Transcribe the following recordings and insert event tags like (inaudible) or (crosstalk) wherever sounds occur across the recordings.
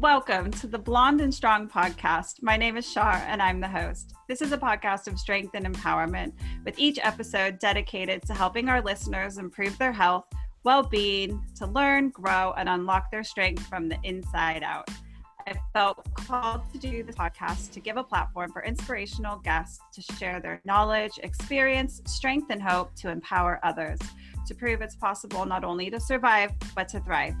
Welcome to the Blonde and Strong podcast. My name is Shar and I'm the host. This is a podcast of strength and empowerment, with each episode dedicated to helping our listeners improve their health, well being, to learn, grow, and unlock their strength from the inside out. I felt called to do this podcast to give a platform for inspirational guests to share their knowledge, experience, strength, and hope to empower others to prove it's possible not only to survive, but to thrive.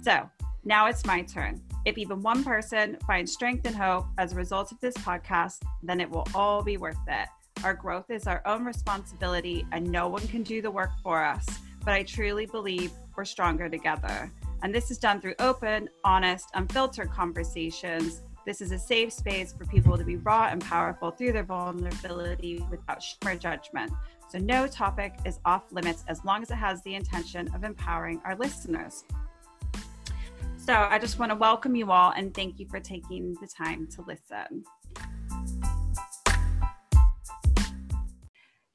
So, now it's my turn. If even one person finds strength and hope as a result of this podcast, then it will all be worth it. Our growth is our own responsibility, and no one can do the work for us. But I truly believe we're stronger together. And this is done through open, honest, unfiltered conversations. This is a safe space for people to be raw and powerful through their vulnerability without shame or judgment. So, no topic is off limits as long as it has the intention of empowering our listeners. So I just want to welcome you all and thank you for taking the time to listen.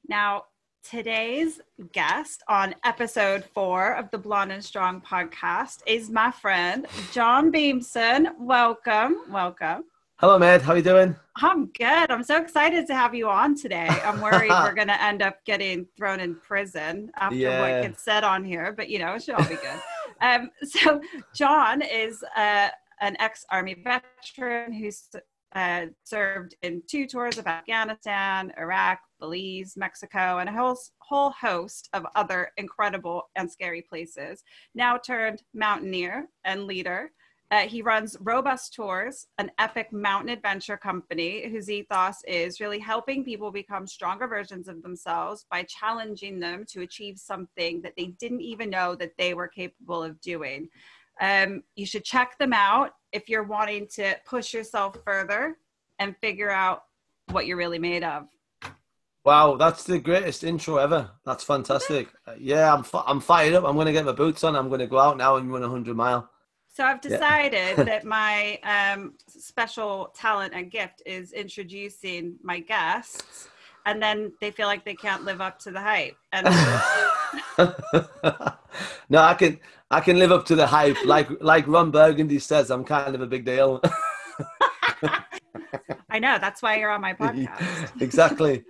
Now, today's guest on episode four of the Blonde and Strong podcast is my friend John Beamson. Welcome, welcome. Hello, Med. How you doing? I'm good. I'm so excited to have you on today. I'm worried we're (laughs) going to end up getting thrown in prison after yeah. what gets said on here, but you know, it should all be good. Um, (laughs) so John is uh, an ex-army veteran who's uh, served in two tours of Afghanistan, Iraq, Belize, Mexico, and a whole, whole host of other incredible and scary places. Now turned mountaineer and leader. Uh, he runs Robust Tours, an epic mountain adventure company whose ethos is really helping people become stronger versions of themselves by challenging them to achieve something that they didn't even know that they were capable of doing. Um, you should check them out if you're wanting to push yourself further and figure out what you're really made of. Wow, that's the greatest intro ever. That's fantastic. yeah, I'm, I'm fired up. I'm going to get my boots on. I'm going to go out now and run 100 mile. So I've decided yeah. (laughs) that my um, special talent and gift is introducing my guests, and then they feel like they can't live up to the hype. And (laughs) (laughs) no, I can I can live up to the hype. Like like Ron Burgundy says, I'm kind of a big deal. I know that's why you're on my podcast. exactly.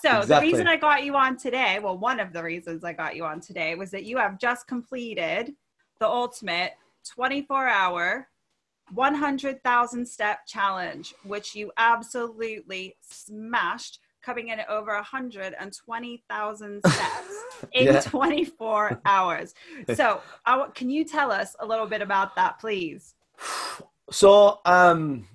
So exactly. the reason I got you on today, well, one of the reasons I got you on today was that you have just completed the ultimate 24 hour 100,000 step challenge, which you absolutely smashed, coming in at over 120,000 (laughs) steps in yeah. 24 (laughs) hours. So, can you tell us a little bit about that, please? So, um,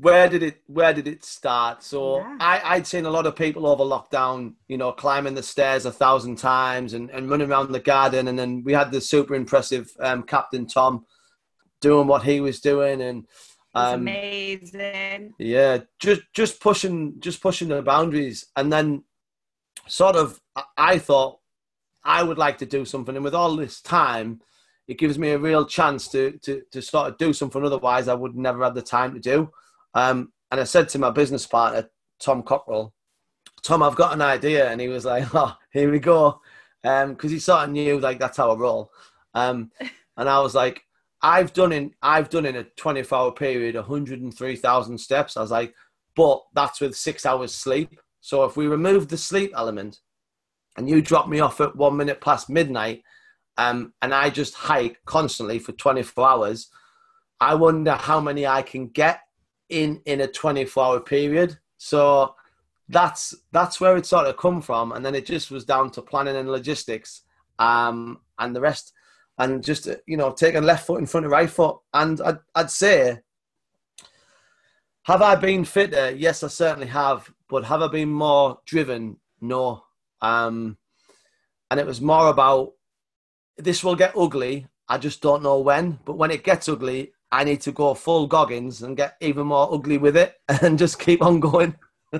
where did it where did it start? So yeah. I, i'd seen a lot of people over lockdown you know climbing the stairs a thousand times and, and running around the garden. And then we had the super impressive um, captain tom doing what he was doing and um, amazing. yeah just just pushing just pushing the boundaries. And then sort of i thought i would like to do something. And with all this time it gives me a real chance to to, to sort of do something otherwise i would never have the time to do um, and I said to my business partner, Tom Cockrell, Tom, I've got an idea. And he was like, (laughs) oh, here we go. Because um, he sort of knew like that's how I roll. Um, (laughs) and I was like, I've done in I've done in a 24 hour period 103,000 steps. I was like, but that's with six hours sleep. So if we remove the sleep element and you drop me off at one minute past midnight um, and I just hike constantly for 24 hours, I wonder how many I can get in in a 24 hour period. So that's that's where it sort of come from, and then it just was down to planning and logistics, um, and the rest, and just you know taking left foot in front of right foot. And I'd, I'd say, have I been fitter? Yes, I certainly have. But have I been more driven? No. Um, and it was more about this will get ugly. I just don't know when. But when it gets ugly, I need to go full Goggins and get even more ugly with it (laughs) and just keep on going. (laughs)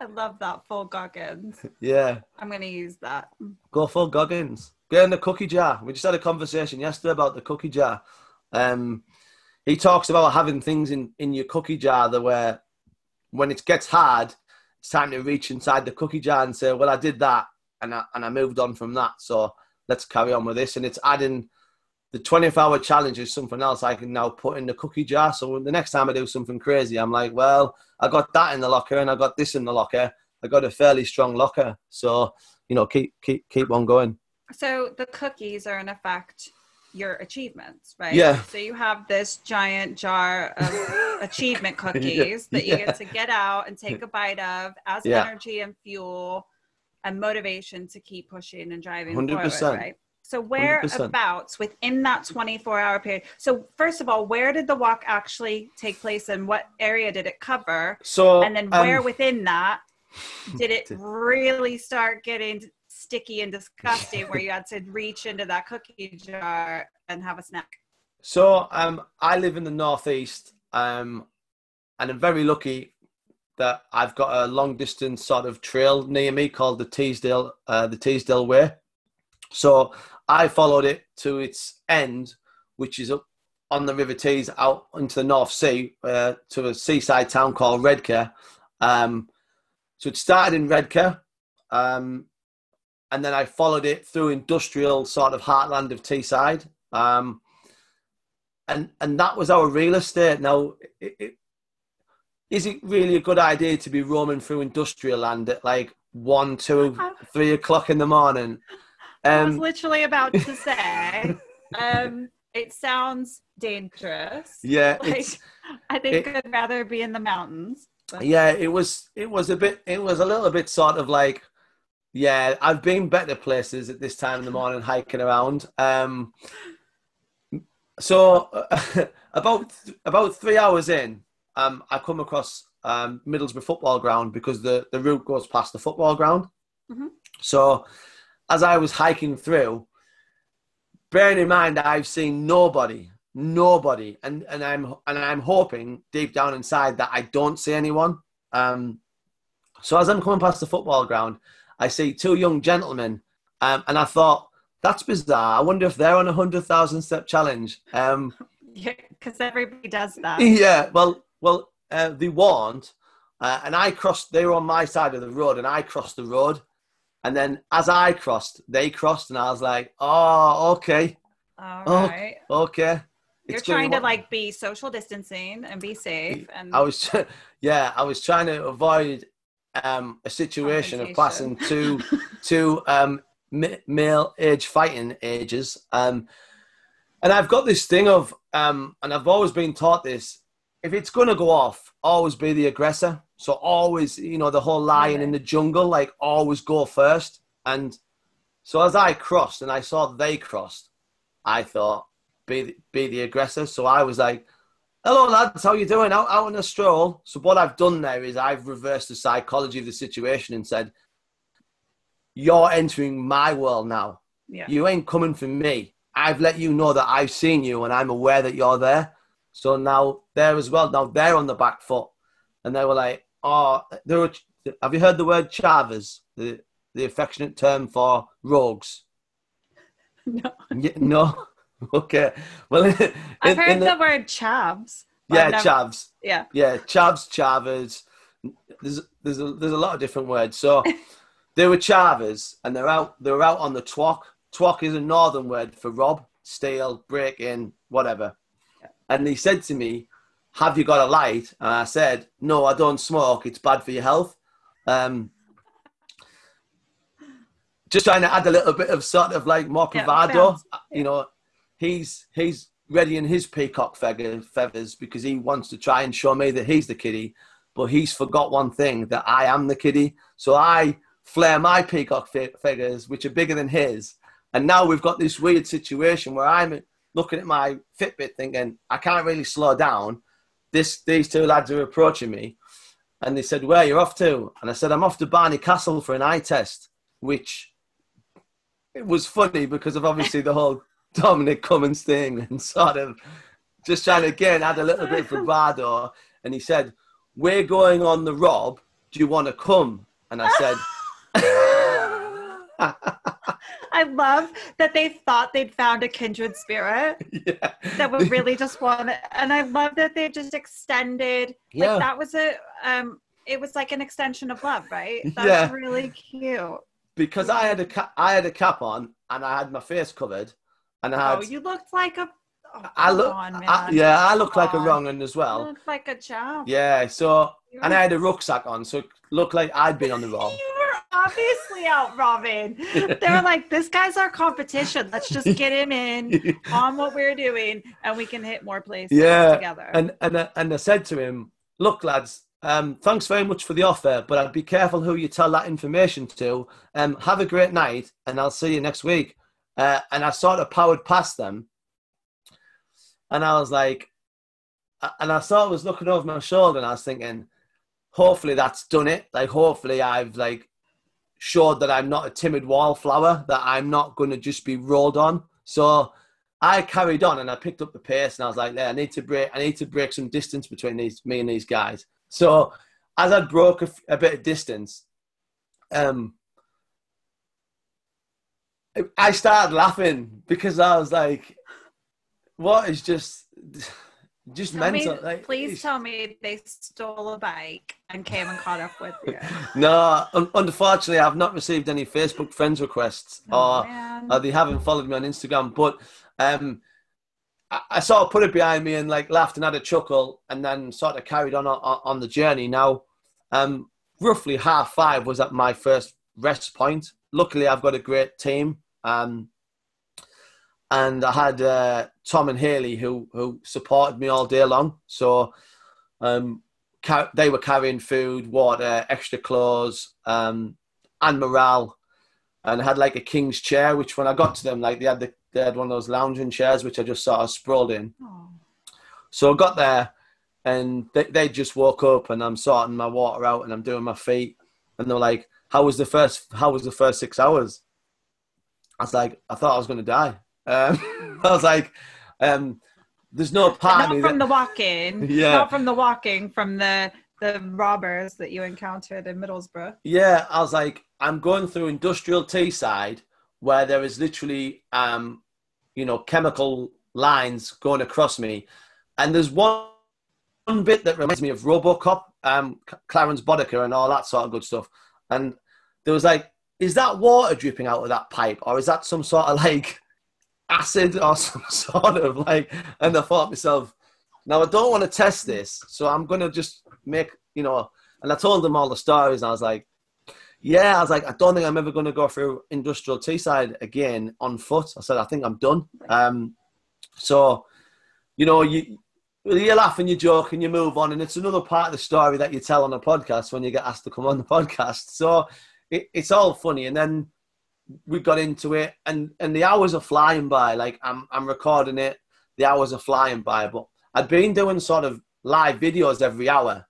I love that full Goggins. Yeah. I'm going to use that. Go full Goggins. Get in the cookie jar. We just had a conversation yesterday about the cookie jar. Um, he talks about having things in, in your cookie jar that where when it gets hard, it's time to reach inside the cookie jar and say, well, I did that and I, and I moved on from that. So let's carry on with this. And it's adding the 24 hour challenge is something else I can now put in the cookie jar. So the next time I do something crazy, I'm like, well, I got that in the locker and I got this in the locker. I got a fairly strong locker. So, you know, keep keep keep on going. So the cookies are in effect your achievements, right? Yeah. So you have this giant jar of (laughs) achievement cookies that you Yeah. get to get out and take a bite of as Yeah. energy and fuel and motivation to keep pushing and driving 100%. forward, right? So whereabouts within that 24 hour period? So first of all, where did the walk actually take place and what area did it cover? So And then um, where within that (laughs) did it really start getting sticky and disgusting where you had to reach into that cookie jar and have a snack? So um, I live in the northeast, um, and I'm very lucky that I've got a long distance sort of trail near me called the Teesdale, uh, the Teesdale Way. So I followed it to its end, which is up on the River Tees out into the North Sea uh, to a seaside town called Redcar. Um, so it started in Redcar, um, and then I followed it through industrial sort of heartland of Teesside. Um, and and that was our real estate. Now, it, it, is it really a good idea to be roaming through industrial land at like one, two, (laughs) three o'clock in the morning? I was Um, literally about to (laughs) say, um, it sounds dangerous. yeah, (laughs) Like, I think it- I'd rather be in the mountains. but- yeah, it was it was a bit it was a little bit sort of like yeah, I've been better places at this time in the morning hiking around. Um, so (laughs) about about three hours in, um, I come across um, Middlesbrough football ground because the, the route goes past the football ground. Mhm. So as I was hiking through, bearing in mind I've seen nobody, nobody, and, and I'm and I'm hoping deep down inside that I don't see anyone. Um, so as I'm coming past the football ground, I see two young gentlemen, um, and I thought that's bizarre. I wonder if they're on a hundred thousand step challenge. Um, (laughs) Yeah, because everybody does that. yeah, well, well, uh, they warned, uh, and I crossed. They were on my side of the road, and I crossed the road. And then as I crossed, they crossed, and I was like, "Oh, okay, All Oh, right. okay." You're trying to like be social distancing and be safe and I was, (laughs) yeah, I was trying to avoid um, a situation of passing two (laughs) two um, male age fighting ages. Um, and I've got this thing of, um, and I've always been taught this: if it's going to go off, always be the aggressor. So always, you know, the whole lion in the jungle, like always go first. And so as I crossed and I saw they crossed, I thought be the, be the aggressor. So I was like, "Hello, lads, how you doing? Out out on a stroll." So what I've done there is I've reversed the psychology of the situation and said, "You're entering my world now. yeah. You ain't coming for me. I've let you know that I've seen you and I'm aware that you're there. So now they're as well. Now they're on the back foot, and they were like, "Oh, they were, have you heard the word chavas? The the affectionate term for rogues? (laughs) No. Yeah, no. (laughs) okay. Well, in, I've heard in the, word chavs. yeah, never- chavs. Yeah. Yeah, chavs, chavas. There's there's a, there's a lot of different words. So (laughs) they were chavas, and they're out. They were out on the twock. Twock is a northern word for rob, steal, break in, whatever. And he said to me, "Have you got a light?" And I said, "No, I don't smoke. It's bad for your health." Um, just trying to add a little bit of sort of like more Yeah, bravado. bounce. You know, he's he's readying his peacock feathers because he wants to try and show me that he's the kiddie, but he's forgot one thing that I am the kiddie. So I flare my peacock fe- feathers, which are bigger than his, and now we've got this weird situation where I'm looking at my Fitbit thinking I can't really slow down. This these two lads are approaching me, and they said, "Where you're off to?" And I said, "I'm off to Barney Castle for an eye test," which it was funny because of obviously the whole (laughs) Dominic Cummings thing and (laughs) sort of just trying to again add a little bit of bravado. And he said, We're going on the Rob. Do you want to come? And I said, (laughs) (laughs) I love that they thought they'd found a kindred spirit (laughs) Yeah. that would really just (laughs) want it. And I love that they just extended. Yeah. Like that was a, um, it was like an extension of love, right? That's Yeah. really cute. because I had a ca- I had a cap on and I had my face covered. and I had. Oh, you looked like a. Oh, I look, on. I, yeah, I look like a on. wrong one as You well. looked like a champ. Yeah, so and I had a rucksack on, so it looked like I'd been on the roll. Obviously out robbing. (laughs) They were like, "This guy's our competition. Let's just get him in (laughs) on what we're doing, and we can hit more places Yeah, together." and and I- and I said to him, "Look, lads, um, thanks very much for the offer, but I'd be careful who you tell that information to. Um, have a great night, and I'll see you next week." Uh, and I sort of powered past them, and I was like, and I sort of was looking over my shoulder, and I was thinking, hopefully that's done it. Like, hopefully I've like showed that I'm not a timid wildflower, that I'm not going to just be rolled on. So I carried on and I picked up the pace and I was like, yeah, I need to break, I need to break some distance between these, me and these guys. So as I broke a, a bit of distance, um, I started laughing because I was like, what is just, just Tell me- like, please it's- tell me they stole a bike and came and caught up with you. (laughs) No, un- unfortunately, I've not received any Facebook friends requests, Oh, or, or they haven't followed me on Instagram. But um, I, I sort of put it behind me and like laughed and had a chuckle, and then sort of carried on on, on the journey. Now, um, roughly half five was at my first rest point. Luckily, I've got a great team. Um, and I had uh, Tom and Haley who who supported me all day long. So um, ca- they were carrying food, water, extra clothes, um, and morale, and I had like a king's chair. Which when I got to them, like they had the, they had one of those lounging chairs, which I just sort of sprawled in. Oh. So I got there, and they, they just woke up, and I'm sorting my water out, and I'm doing my feet, and they're like, "How was the first? How was the first six hours?" I was like, "I thought I was going to die." Um, (laughs) I was like, um, "There's no part of Not from the walking. (laughs) Yeah. Not from the walking. From the the robbers that you encountered in Middlesbrough. Yeah, I was like, I'm going through industrial Teesside where there is literally, um, you know, chemical lines going across me, and there's one, one bit that reminds me of RoboCop, um, Clarence Boddicker, and all that sort of good stuff. And there was like, is that water dripping out of that pipe, or is that some sort of (laughs) like acid or (laughs) some sort of like? And I thought to myself, now I don't want to test this, so I'm gonna just make, you know. And I told them all the stories, and I was like, yeah, I was like, I don't think I'm ever going to go through industrial Teesside again on foot. I said, I think I'm done. Um, so, you know, you you laugh and you joke and you move on, and it's another part of the story that you tell on a podcast when you get asked to come on the (laughs) podcast. So it, it's all funny, and then we got into it, and and the hours are flying by. Like I'm I'm recording it, the hours are flying by, but I'd been doing sort of live videos every hour,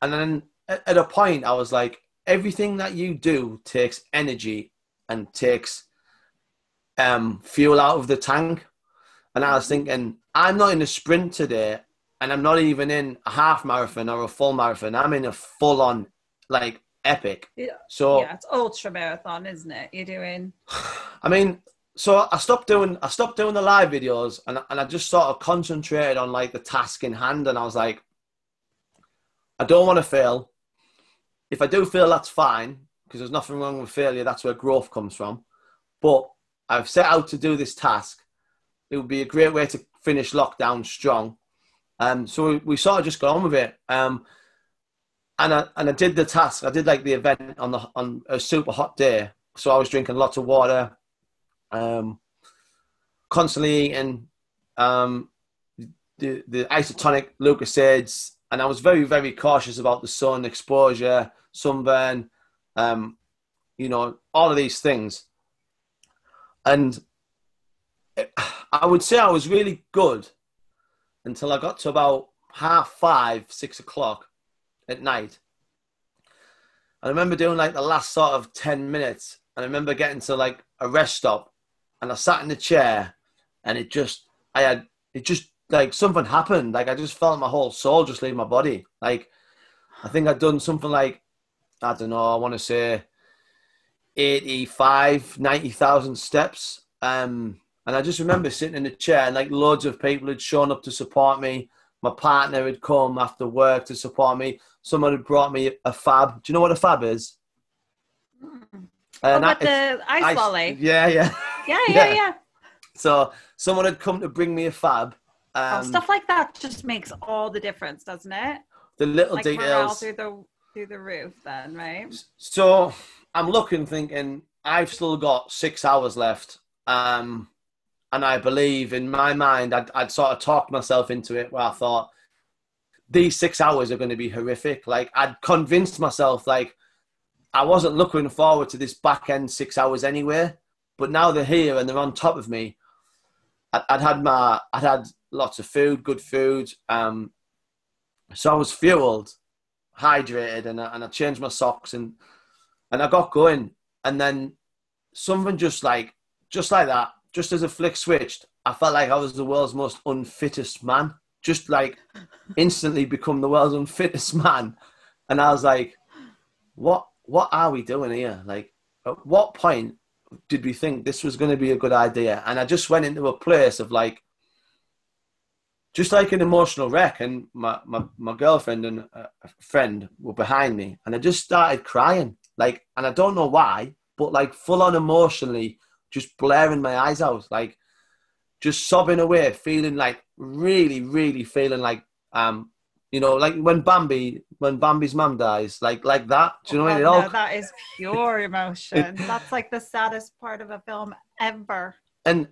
and then at, a point I was like, everything that you do takes energy and takes um, fuel out of the tank. And I was thinking, I'm not in a sprint today, and I'm not even in a half marathon or a full marathon. I'm in a full on, like, epic. Yeah. So, yeah, it's ultra marathon, isn't it? You're doing. (sighs) I mean, so I stopped doing I stopped doing the live videos, and and I just sort of concentrated on like the task in hand, and I was like, I don't want to fail. If I do fail, that's fine because there's nothing wrong with failure. That's where growth comes from. But I've set out to do this task. It would be a great way to finish lockdown strong. Um, so we, we sort of just got on with it. Um, and I and I did the task. I did like the event on the on a super hot day. So I was drinking lots of water, um, constantly eating um, the the isotonic Lucozades, and I was very very cautious about the sun exposure, sunburn, um, you know, all of these things. And I would say I was really good until I got to about half five, six o'clock at night. I remember doing like the last sort of 10 minutes, and I remember getting to like a rest stop, and I sat in the chair, and it just, I had, it just like something happened. Like I just felt my whole soul just leave my body. Like I think I'd done something like, I don't know, I want to say 85, 90,000 steps. Um, and I just remember sitting in the chair, and like loads of people had shown up to support me. My partner had come after work to support me. Someone had brought me a fab. Do you know what a fab is? Oh, An but i- the ice lolly. Yeah, yeah. Yeah, (laughs) yeah, yeah. yeah. So someone had come to bring me a fab. Oh, um, oh, stuff like that just makes all the difference, doesn't it? The little like details through the through the roof, then, right? So I'm looking, thinking I've still got six hours left. Um, and I believe in my mind, I'd, I'd sort of talked myself into it where I thought these six hours are going to be horrific. Like I'd convinced myself, like I wasn't looking forward to this back end six hours anyway. But now they're here and they're on top of me. I'd, I'd had my, I'd had lots of food, good food. Um, so I was fueled, hydrated, and I, and I changed my socks and and I got going. And then something just like, just like that, just as a flick switched, I felt like I was the world's most unfittest man. Just like (laughs) instantly become the world's unfittest man. And I was like, what what are we doing here? Like at what point did we think this was going to be a good idea? And I just went into a place of like just like an emotional wreck and my, my, my girlfriend and a friend were behind me and I just started crying like and I don't know why but like full on emotionally just blaring my eyes out like just sobbing away feeling like really really feeling like um you know like when Bambi when Bambi's mum dies like like that do you know oh, what I mean? Oh, that is pure emotion (laughs) that's like the saddest part of a film ever and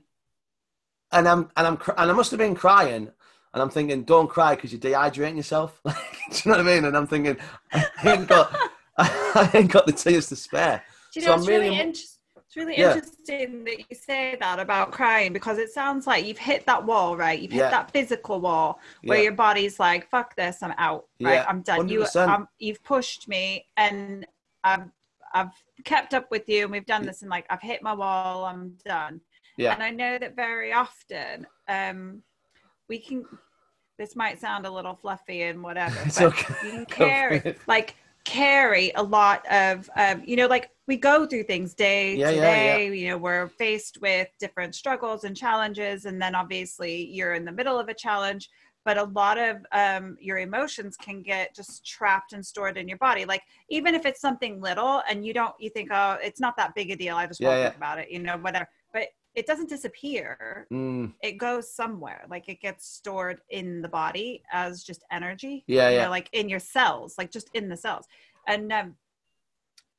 and I'm and I'm and I must have been crying and I'm thinking, don't cry because you're dehydrating yourself. (laughs) Like, do you know what I mean? And I'm thinking, (laughs) I ain't got, I ain't got the tears to spare. Do you know, so it's really, really interesting. It's really yeah. interesting that you say that about crying because it sounds like you've hit that wall, right? You've hit yeah. that physical wall where yeah. your body's like, "Fuck this, I'm out, right? I'm done. 100%. You, um, you've pushed me, and I've, I've kept up with you, and we've done this, and like, I've hit my wall, I'm done." Yeah. And I know that very often, um, we can this might sound a little fluffy and whatever but okay. you (laughs) can carry like carry a lot of um, you know like we go through things day yeah, to yeah, day yeah. you know we're faced with different struggles and challenges and then obviously you're in the middle of a challenge but a lot of um, your emotions can get just trapped and stored in your body. Like even if it's something little and you don't you think oh it's not that big a deal i just won't think about it you know whatever it doesn't disappear. Mm. It goes somewhere. Like it gets stored in the body as just energy. Yeah, yeah. Know, like in your cells, like just in the cells. And um,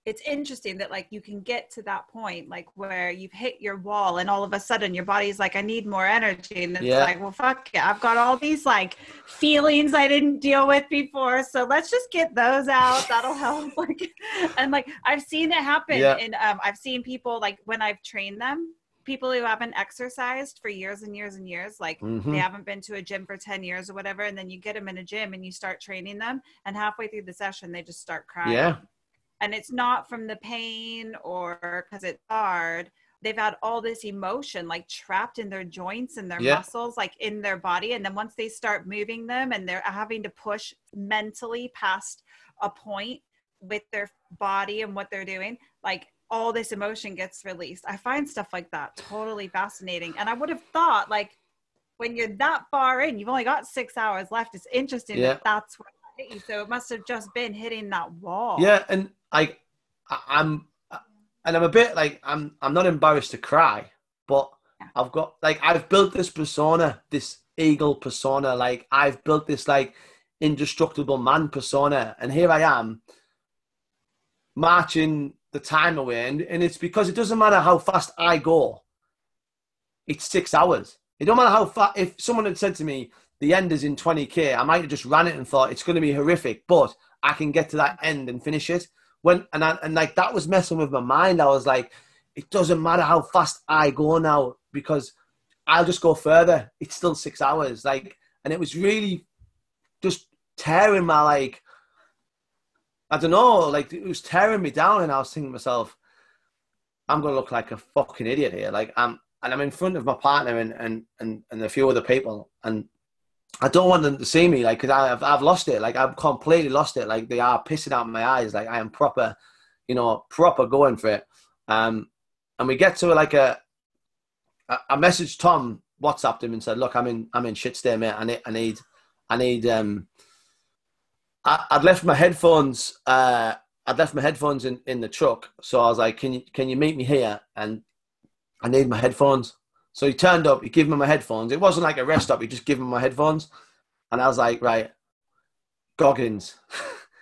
it's interesting that like you can get to that point, like where you've hit your wall, and all of a sudden your body's like, I need more energy, and it's yeah. like, well, fuck it, I've got all these like feelings I didn't deal with before, so let's just get those out. That'll help. (laughs) Like, and like I've seen it happen, yeah. and um, I've seen people like when I've trained them people who haven't exercised for years and years and years like mm-hmm. they haven't been to a gym for 10 years or whatever and then you get them in a gym and you start training them and halfway through the session they just start crying yeah and it's not from the pain or because it's hard they've had all this emotion like trapped in their joints and their yeah. muscles like in their body and then once they start moving them and they're having to push mentally past a point with their body and what they're doing like all this emotion gets released. I find stuff like that totally fascinating. And I would have thought, like, when you're that far in, you've only got six hours left. It's interesting yeah. that that's what hit you. So it must have just been hitting that wall. Yeah, and I, I'm, and I'm a bit like I'm. I'm not embarrassed to cry, but yeah. I've got like I've built this persona, this eagle persona. Like I've built this like indestructible man persona, and here I am marching the time away. And, and it's because it doesn't matter how fast I go, it's six hours. It don't matter how fast, if someone had said to me, the end is in 20K, I might have just ran it and thought it's going to be horrific, but I can get to that end and finish it. When, and, I, and like that was messing with my mind. I was like, it doesn't matter how fast I go now because I'll just go further. It's still six hours. Like, and it was really just tearing my like I don't know, like it was tearing me down, and I was thinking to myself, I'm gonna look like a fucking idiot here. Like I'm, and I'm in front of my partner and and and, and a few other people, and I don't want them to see me, like, because I've I've lost it. Like I've completely lost it. Like they are pissing out my eyes. Like I am proper, you know, proper going for it. Um, and we get to like a, I messaged Tom, WhatsApped him and said, look, I'm in I'm in shit state, mate. I need I need I need um I, would left my headphones. Uh, I'd left my headphones in, in the truck, so I was like, "Can you can you meet me here?" And I need my headphones. So he turned up, he gave me my headphones. It wasn't like a rest stop, he just gave me my headphones. And I was like, right, Goggins.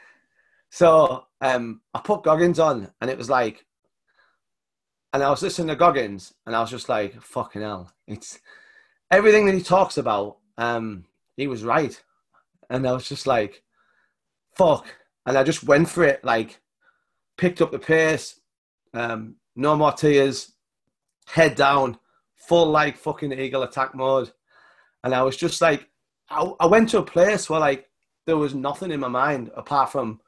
(laughs) so um, I put Goggins on and it was like, and I was listening to Goggins and I was just like, fucking hell. It's everything that he talks about, um, he was right. And I was just like, fuck. And I just went for it, like, picked up the pace, um, no more tears, head down, full like fucking eagle attack mode. And I was just like, I, I went to a place where like there was nothing in my mind apart from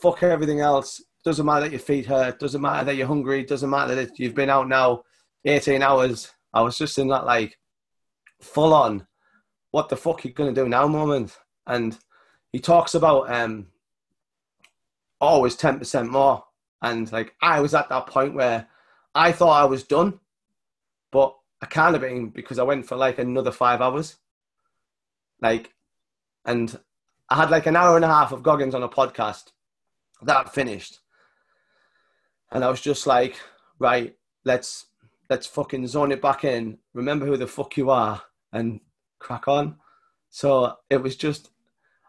fuck everything else. Doesn't matter that your feet hurt. Doesn't matter that you're hungry. Doesn't matter that you've been out now 18 hours. I was just in that like full on, what the fuck are you gonna do now moment. And he talks about um always 10% more. And like I was at that point where I thought I was done, but I kind of been because I went for like another five hours. Like, and I had like an hour and a half of Goggins on a podcast that finished. And I was just like, right, let's let's fucking zone it back in. Remember who the fuck you are and crack on. So it was just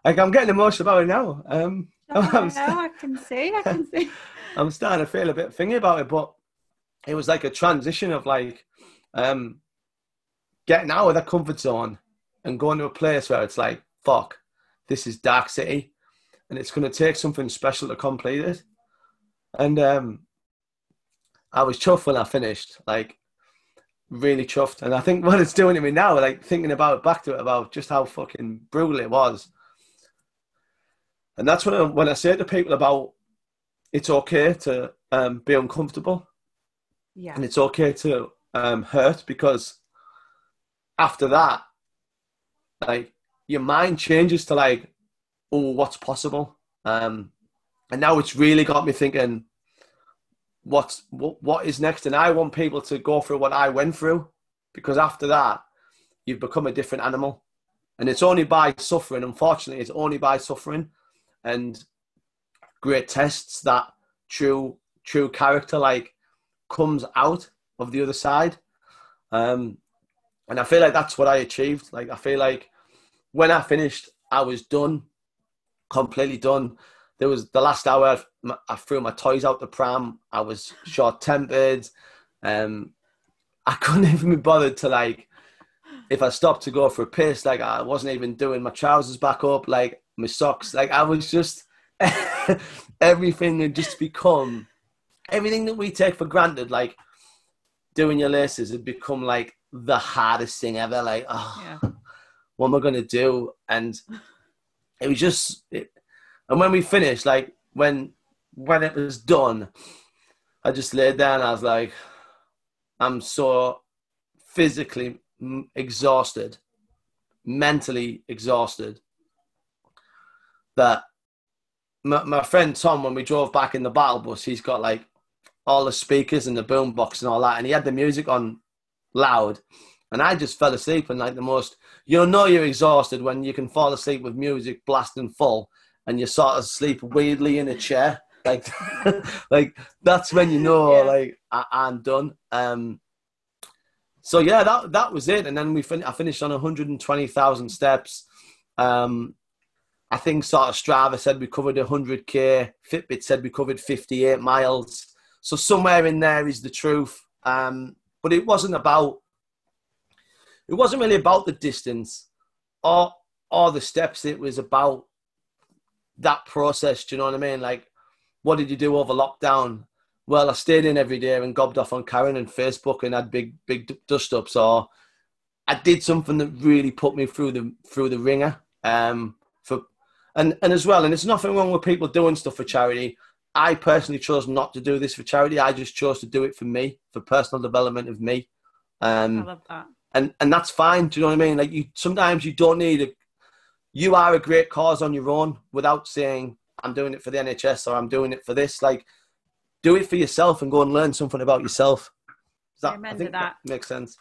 like I'm getting emotional about it now. Um, oh, (laughs) I'm, I can see, I can see. (laughs) I'm starting to feel a bit thingy about it, but it was like a transition of like um, getting out of that comfort zone and going to a place where it's like, fuck, this is Dark City, and it's going to take something special to complete it. And um, I was chuffed when I finished, like really chuffed. And I think what it's doing to me now, like thinking about it, back to it, about just how fucking brutal it was. And that's when I, when I say to people about it's okay to um, be uncomfortable, yeah, and it's okay to um, hurt because after that, like your mind changes to like, oh, what's possible? Um, and now it's really got me thinking, what's what, what is next? And I want people to go through what I went through, because after that, you've become a different animal, and it's only by suffering. Unfortunately, it's only by suffering, and great tests that true true character like comes out of the other side. Um, and I feel like that's what I achieved. Like I feel like when I finished, I was done, completely done. There was the last hour. I threw my toys out the pram. I was short tempered. Um, I (laughs) couldn't even be bothered to like. If I stopped to go for a piss, like I wasn't even doing my trousers back up, like my socks. Like I was just (laughs) everything had just become everything that we take for granted. Like doing your laces had become like the hardest thing ever. Like, oh, yeah. what am I going to do? And it was just, it, and when we finished, like when when it was done, I just laid down. I was like, I'm so physically exhausted, mentally exhausted that my, my friend Tom, when we drove back in the battle bus, he's got like all the speakers and the boom box and all that, and he had the music on loud, and I just fell asleep and like the most. You know, you're exhausted when you can fall asleep with music blasting full, and you sort of sleep weirdly in a chair. Like, (laughs) like that's when you know, yeah. like I, am done. Um, so yeah, that that was it, and then we fin- I finished on 120,000 steps. Um, I think sort of Strava said we covered 100k. Fitbit said we covered 58 miles. So somewhere in there is the truth. Um, but it wasn't about. It wasn't really about the distance, or or the steps. It was about that process. Do you know what I mean? Like, what did you do over lockdown? Well, I stayed in every day and gobbed off on Karen and Facebook and had big big dust ups. Or I did something that really put me through the through the ringer. Um, and and as well, and there's nothing wrong with people doing stuff for charity. I personally chose not to do this for charity. I just chose to do it for me, for personal development of me. Um, I love that. And and that's fine. Do you know what I mean? Like you, sometimes you don't need a. You are a great cause on your own without saying I'm doing it for the NHS or I'm doing it for this. Like, do it for yourself and go and learn something about yourself. That, I think that. that makes sense.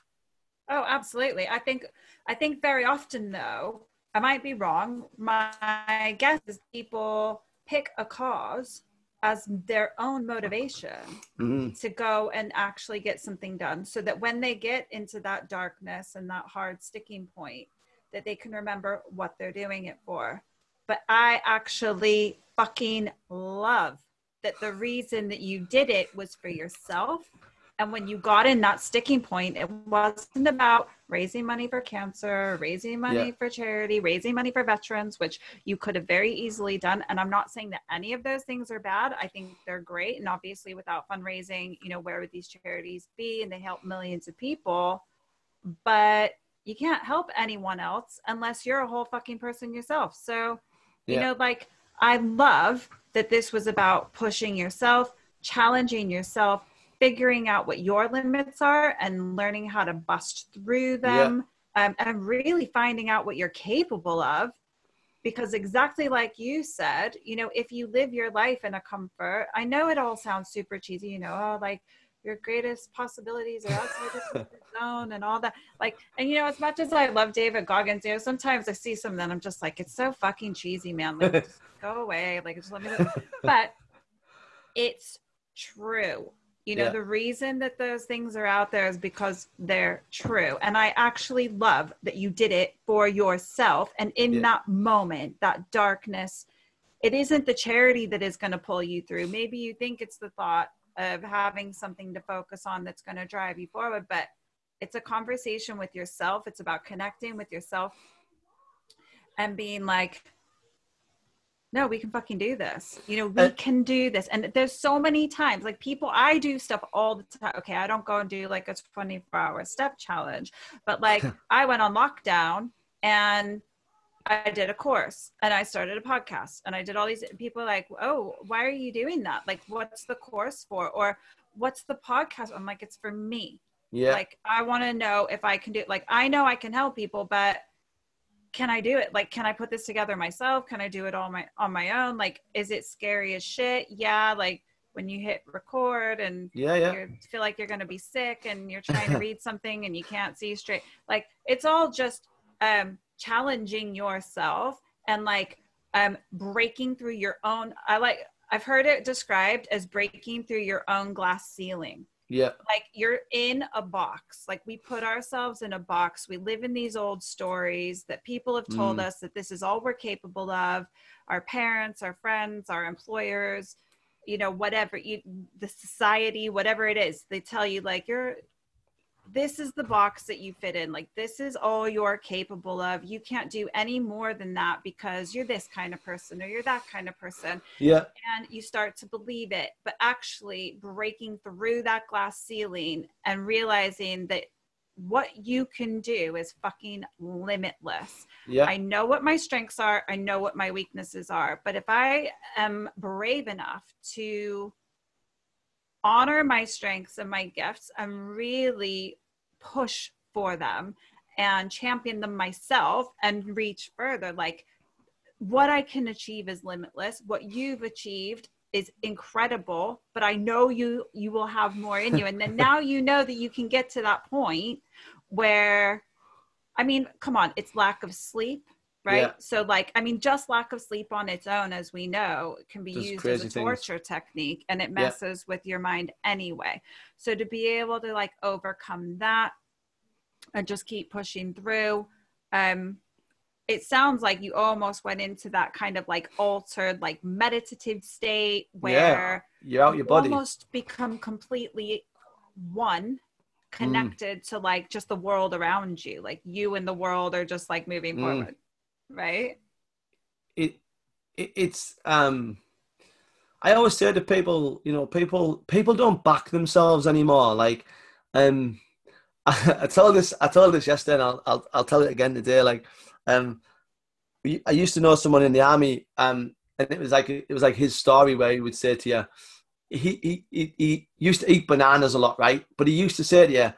Oh, absolutely. I think I think very often though I might be wrong. My guess is people pick a cause as their own motivation Mm-hmm. to go and actually get something done so that when they get into that darkness and that hard sticking point that they can remember what they're doing it for but i actually fucking love that the reason that you did it was for yourself and when you got in that sticking point it wasn't about raising money for cancer raising money Yeah. for charity raising money for veterans which you could have very easily done. And i'm not saying that any of those things are bad. I think they're great. And obviously without fundraising you know where would these charities be? And they help millions of people. But you can't help anyone else unless you're a whole fucking person yourself. So you know like i love that this was about pushing yourself challenging yourself figuring out what your limits are and learning how to bust through them um, and really finding out what you're capable of. Because exactly like you said you know if you live your life in a comfort i know it all sounds super cheesy you know oh like your greatest possibilities are outside of your comfort (laughs) zone and all that. Like and you know as much as i love david goggins you know sometimes i see something and i'm just like it's so fucking cheesy man. Like just go away. Like just let me (laughs) but it's true you know Yeah. the reason that those things are out there is because they're true and i actually love that you did it for yourself and in Yeah. that moment that darkness it isn't the charity that is going to pull you through maybe you think it's the thought of having something to focus on that's going to drive you forward but it's a conversation with yourself it's about connecting with yourself and being like no we can fucking do this. You know we Uh, can do this. And there's so many times like people i do stuff all the time okay i don't go and do like a 24 hour step challenge but like (laughs) i went on lockdown and i did a course and i started a podcast and i did all these people like oh why are you doing that? Like what's the course for? Or what's the podcast? I'm like it's for me. Yeah. like i want to know if i can do it like i know i can help people but can i do it like can i put this together myself can i do it all my on my own like is it scary as shit yeah like when you hit record and yeah. Yeah. you feel like you're going to be sick and you're trying to (laughs) read something and you can't see straight like it's all just um challenging yourself and like um breaking through your own i like i've heard it described as breaking through your own glass ceiling Yeah. like you're in a box like we put ourselves in a box we live in these old stories that people have told Mm. us that this is all we're capable of our parents our friends our employers you know whatever you the society whatever it is they tell you like you're this is the box that you fit in. Like this is all you're capable of. You can't do any more than that because you're this kind of person or you're that kind of person. Yeah. and you start to believe it. But actually breaking through that glass ceiling and realizing that what you can do is fucking limitless. Yeah. i know what my strengths are. I know what my weaknesses are. But if i am brave enough to honor my strengths and my gifts and really push for them and champion them myself and reach further. Like what i can achieve is limitless. What you've achieved is incredible but i know you you will have more in you. And then now you know that you can get to that point where i mean come on it's lack of sleep right Yeah. so like i mean just lack of sleep on its own as we know can be Does used as a things. torture technique and it messes with your mind anyway so to be able to like overcome that and just keep pushing through um it sounds like you almost went into that kind of like altered like meditative state where You're out your you body. almost become completely one Mm. connected to like just the world around you like you and the world are just like moving Mm. forward right it, it it's um I always say to people, you know, people people don't back themselves anymore. Like, um, I, (laughs) I told this I told this yesterday, and I'll, I'll I'll tell it again today. Like, um, I used to know someone in the army, um, and it was like it was like his story where he would say to you, he he he, used to eat bananas a lot, right? But he used to say to you,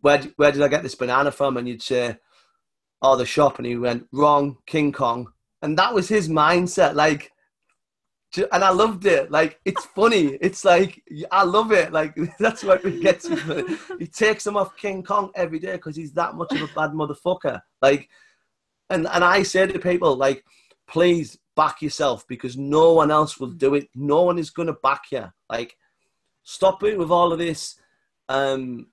where where did I get this banana from? And you'd say, oh, the shop, and he went wrong, King Kong, and that was his mindset. Like, and I loved it. Like, it's (laughs) funny. It's like I love it. Like (laughs) that's what he gets. me. He (laughs) takes him off King Kong every day because he's that much of a bad motherfucker. Like, and and I say to people like, please back yourself because no one else will do it. No one is going to back you. Like, stop it with all of this. Um,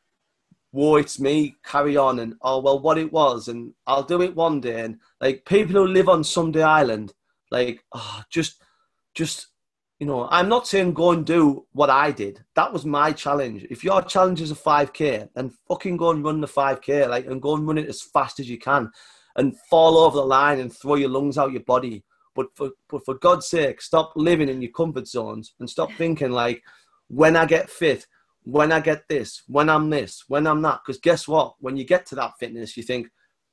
whoa, it's me, carry on, and oh, well, what it was, and I'll do it one day. And like people who live on Sunday Island, like, oh, just, just, you know, I'm not saying go and do what I did. That was my challenge. If your challenge is a 5K, then fucking go and run the 5K, like, and go and run it as fast as you can and fall over the line and throw your lungs out your body. But for, but for God's sake, stop living in your comfort zones and stop thinking like, when I get fit, when I get this, when I'm this, when I'm that. Because guess what? When you get to that fitness, you think,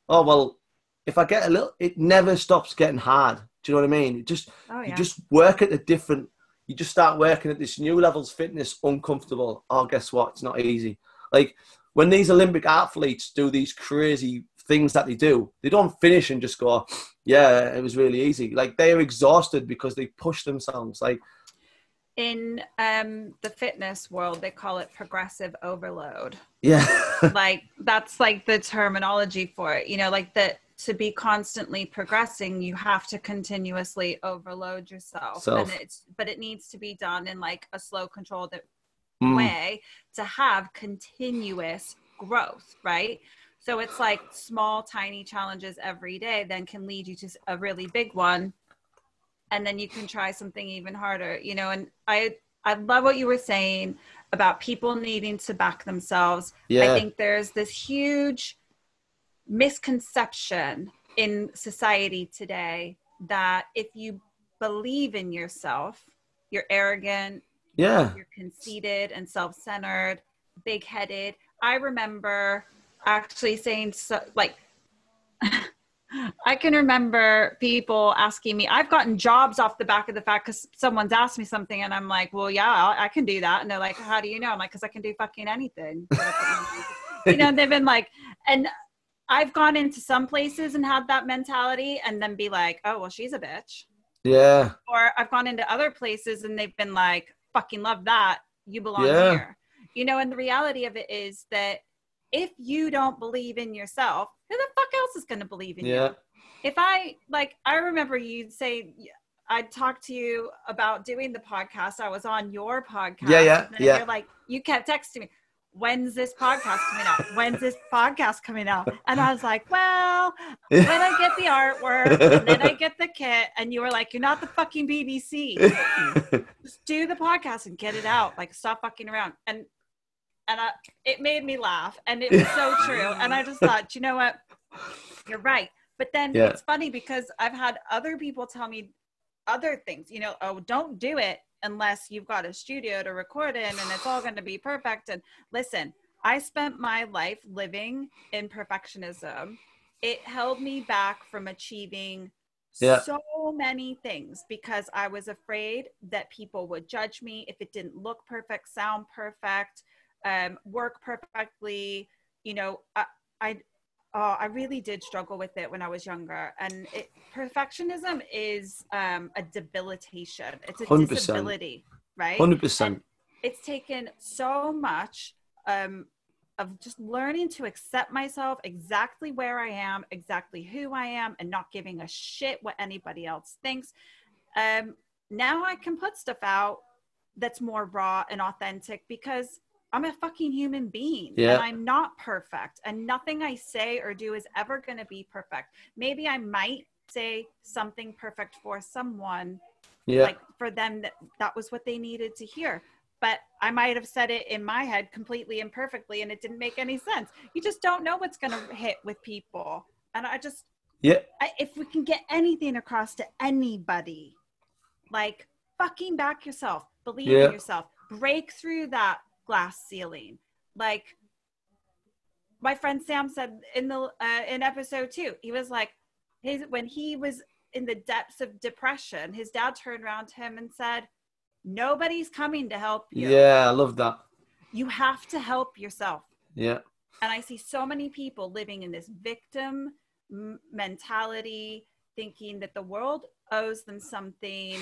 oh well, if I get a little, it never stops getting hard. Do you know what I mean? You just oh, yeah. you just work at a different. You just start working at this new levels fitness, uncomfortable. Oh, guess what? It's not easy. Like when these Olympic athletes do these crazy things that they do, they don't finish and just go, yeah, it was really easy. Like they're exhausted because they push themselves. Like in um the fitness world they call it progressive overload. Yeah. (laughs) Like that's like the terminology for it. You know like that to be constantly progressing you have to continuously overload yourself. Self. and it's but it needs to be done in like a slow controlled mm. way to have continuous growth right? So it's like small tiny challenges every day then can lead you to a really big one and then you can try something even harder you know and i i love what you were saying about people needing to back themselves. Yeah. i think there's this huge misconception in society today that if you believe in yourself you're arrogant yeah. you're conceited and self-centered big-headed. I remember actually saying so like (laughs) I can remember people asking me, I've gotten jobs off the back of the fact because someone's asked me something and I'm like, well, yeah, I can do that. And they're like, how do you know? I'm like, because I can do fucking anything. (laughs) you know, they've been like, and I've gone into some places and had that mentality and then be like, oh, well, she's a bitch. Yeah. Or I've gone into other places and they've been like, fucking love that. You belong yeah. here. You know, and the reality of it is that if you don't believe in yourself, who the fuck else is going to believe in yeah. you? If I like, I remember you'd say I talked to you about doing the podcast. I was on your podcast. Yeah, yeah, yeah. You're like, you kept texting me, "When's this podcast coming out? When's this podcast coming out?" And I was like, "Well, when I get the artwork, and then I get the kit." And you were like, "You're not the fucking BBC. (laughs) Just do the podcast and get it out. Like, stop fucking around." And and I, it made me laugh and it was so (laughs) true and i just thought you know what you're right but then yeah. it's funny because i've had other people tell me other things you know oh don't do it unless you've got a studio to record in and it's all going to be perfect and listen i spent my life living in perfectionism it held me back from achieving yeah. so many things because i was afraid that people would judge me if it didn't look perfect sound perfect um, work perfectly. You know, I, I, oh, I really did struggle with it when I was younger. And it, perfectionism is um, a debilitation. It's a 100%. disability, right? Hundred percent. It's taken so much um, of just learning to accept myself exactly where I am, exactly who I am, and not giving a shit what anybody else thinks. Um, now I can put stuff out that's more raw and authentic because I'm a fucking human being yeah. and I'm not perfect and nothing I say or do is ever going to be perfect. Maybe I might say something perfect for someone yeah. like for them that that was what they needed to hear. But I might have said it in my head completely imperfectly and it didn't make any sense. You just don't know what's going to hit with people. And I just yeah. I, if we can get anything across to anybody, like fucking back yourself, believe yeah. in yourself, break through that glass ceiling. Like my friend Sam said in the uh, in episode two, he was like, his when he was in the depths of depression, his dad turned around to him and said, "Nobody's coming to help you." Yeah, I love that. You have to help yourself. Yeah. And I see so many people living in this victim mentality, thinking that the world owes them something,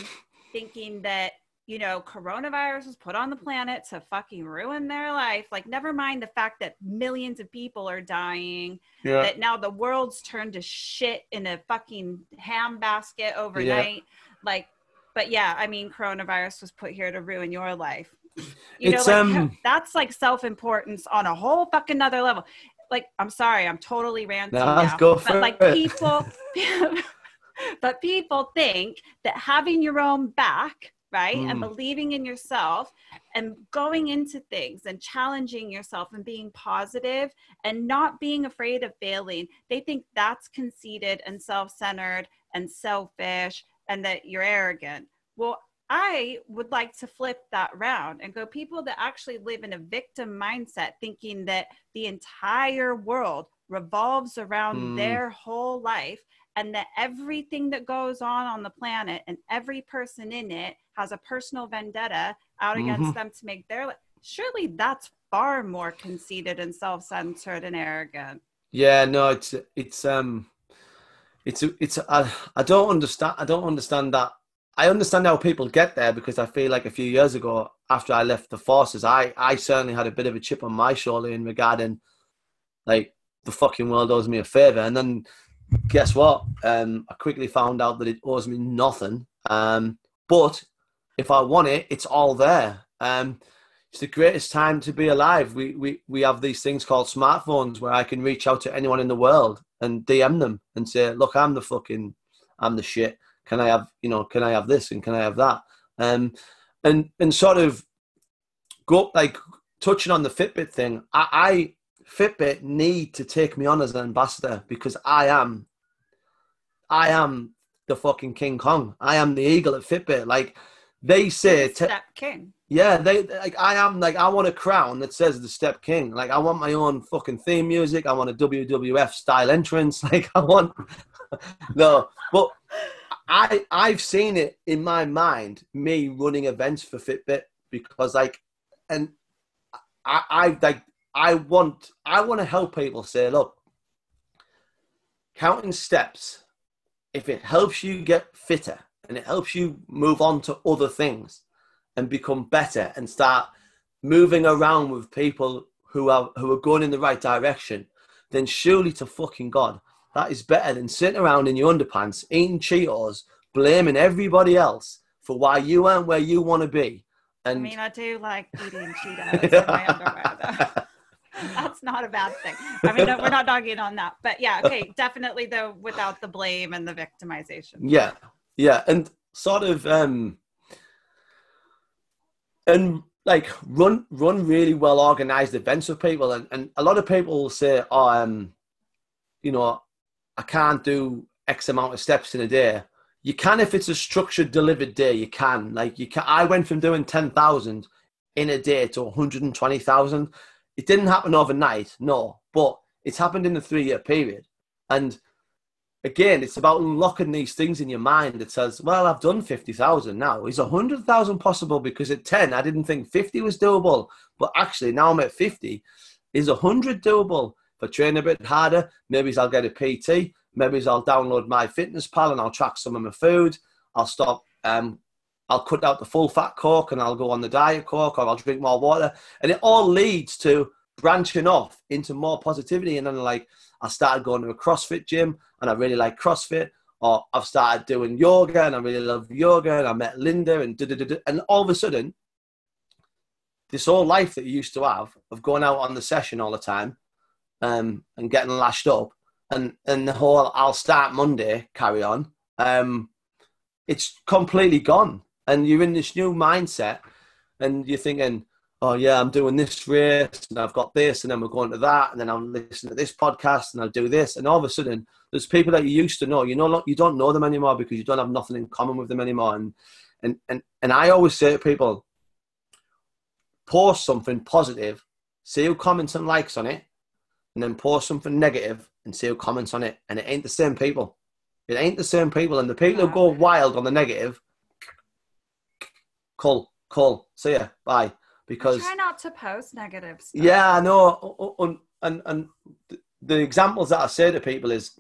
thinking that you know, coronavirus was put on the planet to fucking ruin their life. Like, never mind the fact that millions of people are dying, Yeah. that now the world's turned to shit in a fucking ham basket overnight. Yeah. Like, but yeah, I mean, coronavirus was put here to ruin your life. You It's, know, like, um, (laughs) that's like self importance on a whole fucking another level. Like, I'm sorry, I'm totally ranting Nah, now, go but like it. people, (laughs) but people think that having your own back, right, and Mm. believing in yourself and going into things and challenging yourself and being positive and not being afraid of failing, they think that's conceited and self centered and selfish and that you're arrogant. Well, I would like to flip that round and go people that actually live in a victim mindset, thinking that the entire world revolves around Mm. their whole life and that everything that goes on on the planet and every person in it has a personal vendetta out against Mhm. them to make their life. Surely that's far more conceited and self centered and arrogant. Yeah, no, it's it's um, it's it's I, I don't understand. I don't understand that. I understand how people get there because I feel like a few years ago, after I left the forces, I I certainly had a bit of a chip on my shoulder in regarding like the fucking world owes me a favor, and then guess what? Um, I quickly found out that it owes me nothing. Um, but if I want it, it's all there. Um, it's the greatest time to be alive. We, we we have these things called smartphones where I can reach out to anyone in the world and DM them and say, "Look, I'm the fucking, I'm the shit. Can I have, you know, can I have this and can I have that?" Um, and and sort of go like touching on the Fitbit thing. I, I Fitbit need to take me on as an ambassador because I am, I am the fucking King Kong. I am the eagle at Fitbit. Like they say, te- Step king. yeah, they like I am like I want a crown that says the Step King. Like I want my own fucking theme music. I want a WWF style entrance. (laughs) Like I want (laughs) no, but I I've seen it in my mind me running events for Fitbit because like and I I like I want I want to help people say look counting steps if it helps you get fitter and it helps you move on to other things and become better and start moving around with people who are who are going in the right direction, then surely to fucking God, that is better than sitting around in your underpants, eating Cheetos, blaming everybody else for why you aren't where you want to be. And I mean, I do like eating Cheetos (laughs) in my underwear, though. (laughs) That's not a bad thing. I mean, no, we're not dogging on that, but yeah, okay, definitely though, without the blame and the victimization. yeah, yeah, and sort of um and like run run really well organized events with people and, and a lot of people will say oh um you know i can't do x amount of steps in a day. You can if it's a structured delivered day you can. Like you can i went from doing 10,000 in a day to 120,000 it didn't happen overnight no but it's happened in a 3 year period. And again, it's about unlocking these things in your mind that says, well, I've done 50,000 now. Is 100,000 possible? Because at 10, I didn't think 50 was doable. But actually, now I'm at 50. Is 100 doable? If I train a bit harder, maybe I'll get a PT. Maybe I'll download MyFitnessPal and I'll track some of my food. I'll stop. Um, I'll cut out the full fat coke and I'll go on the diet coke or I'll drink more water. And it all leads to branching off into more positivity. And then, like, I started going to a CrossFit gym and I really like CrossFit. Or I've started doing yoga and I really love yoga. And I met Linda and da da da. And all of a sudden, this whole life that you used to have of going out on the session all the time um, and getting lashed up and, and the whole I'll start Monday carry on, um, it's completely gone. And you're in this new mindset and you're thinking, oh yeah, I'm doing this race and I've got this and then we're going to that and then I'm listening to this podcast and I'll do this. And all of a sudden there's people that you used to know, you know, you don't know them anymore because you don't have nothing in common with them anymore. And, and, and, and I always say to people, post something positive, see who comments and likes on it, and then post something negative and see who comments on it. And it ain't the same people. It ain't the same people. And the people who go wild on the negative, call, call, see ya, bye. Because try not to post negative stuff. yeah, I know. And, and, and the examples that I say to people is,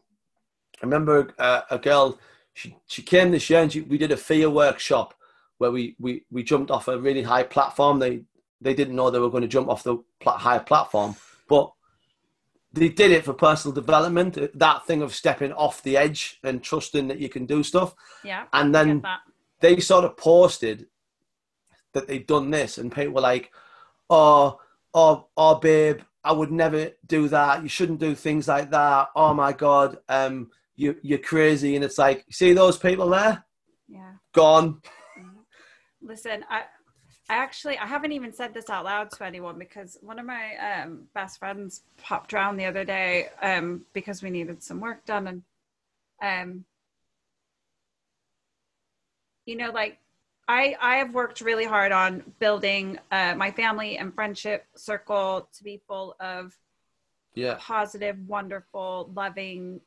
I remember a, a girl, she, she came this year and she, we did a fear workshop where we we we jumped off a really high platform. They they didn't know they were going to jump off the pl- high platform, but they did it for personal development. Uh, that thing of stepping off the edge and trusting that you can do stuff. Yeah. And then they sort of posted that they've done this, and people were like, "Oh, oh, oh, babe, I would never do that. You shouldn't do things like that. Oh my god, um, you you're crazy." And it's like, see those people there? Yeah. Gone. Listen, I I actually I haven't even said this out loud to anyone because one of my um, best friends popped around the other day um, because we needed some work done and um, you know like I I have worked really hard on building uh, my family and friendship circle to be full of yeah positive, wonderful, loving,